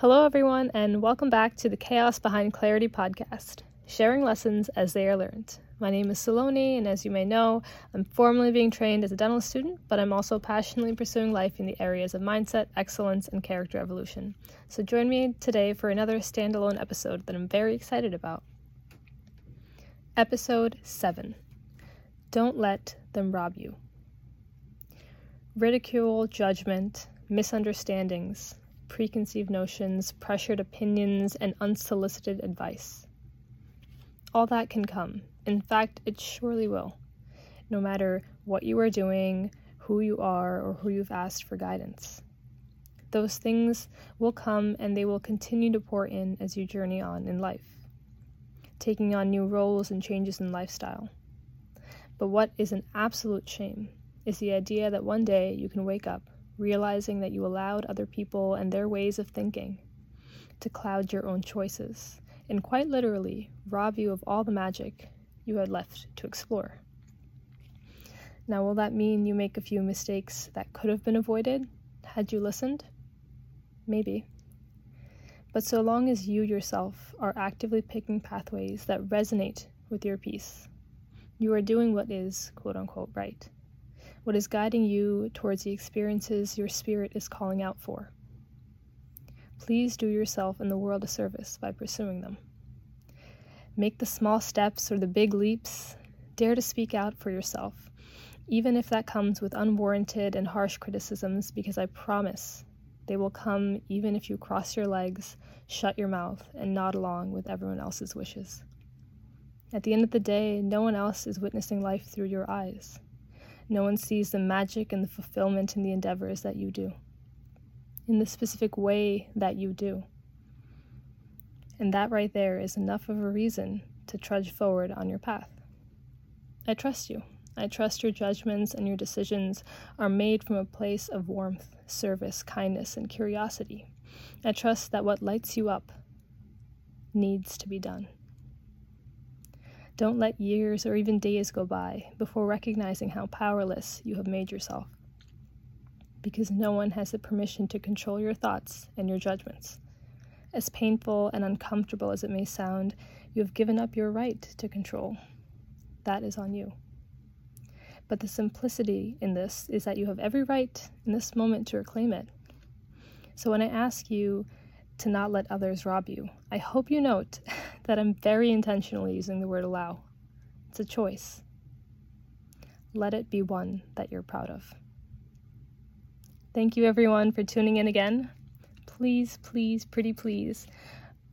Hello, everyone, and welcome back to the Chaos Behind Clarity podcast, sharing lessons as they are learned. My name is Saloni, and as you may know, I'm formally being trained as a dental student, but I'm also passionately pursuing life in the areas of mindset, excellence, and character evolution. So join me today for another standalone episode that I'm very excited about. Episode 7 Don't Let Them Rob You. Ridicule, judgment, misunderstandings, preconceived notions, pressured opinions, and unsolicited advice. All that can come. In fact, it surely will, no matter what you are doing, who you are, or who you've asked for guidance. Those things will come and they will continue to pour in as you journey on in life, taking on new roles and changes in lifestyle. But what is an absolute shame is the idea that one day you can wake up realizing that you allowed other people and their ways of thinking to cloud your own choices, and quite literally rob you of all the magic you had left to explore. Now, will that mean you make a few mistakes that could have been avoided had you listened? Maybe. But so long as you yourself are actively picking pathways that resonate with your peace, you are doing what is quote unquote right what is guiding you towards the experiences your spirit is calling out for. Please do yourself and the world a service by pursuing them. Make the small steps or the big leaps. Dare to speak out for yourself, even if that comes with unwarranted and harsh criticisms, because I promise they will come even if you cross your legs, shut your mouth, and nod along with everyone else's wishes. At the end of the day, no one else is witnessing life through your eyes. No one sees the magic and the fulfillment in the endeavors that you do, in the specific way that you do. And that right there is enough of a reason to trudge forward on your path. I trust you. I trust your judgments and your decisions are made from a place of warmth, service, kindness, and curiosity. I trust that what lights you up needs to be done. Don't let years or even days go by before recognizing how powerless you have made yourself. Because no one has the permission to control your thoughts and your judgments. As painful and uncomfortable as it may sound, you have given up your right to control. That is on you. But the simplicity in this is that you have every right in this moment to reclaim it. So when I ask you to not let others rob you. I hope you note that I'm very intentionally using the word allow. It's a choice. Let it be one that you're proud of. Thank you, everyone, for tuning in again. Please, please, pretty please,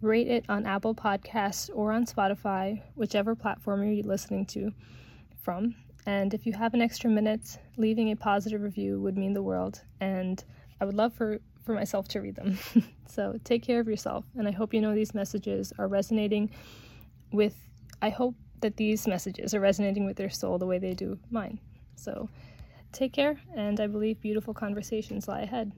rate it on Apple Podcasts or on Spotify, whichever platform you're listening to from. And if you have an extra minute, leaving a positive review would mean the world. And I would love for for myself to read them. so take care of yourself. And I hope you know these messages are resonating with, I hope that these messages are resonating with your soul the way they do mine. So take care, and I believe beautiful conversations lie ahead.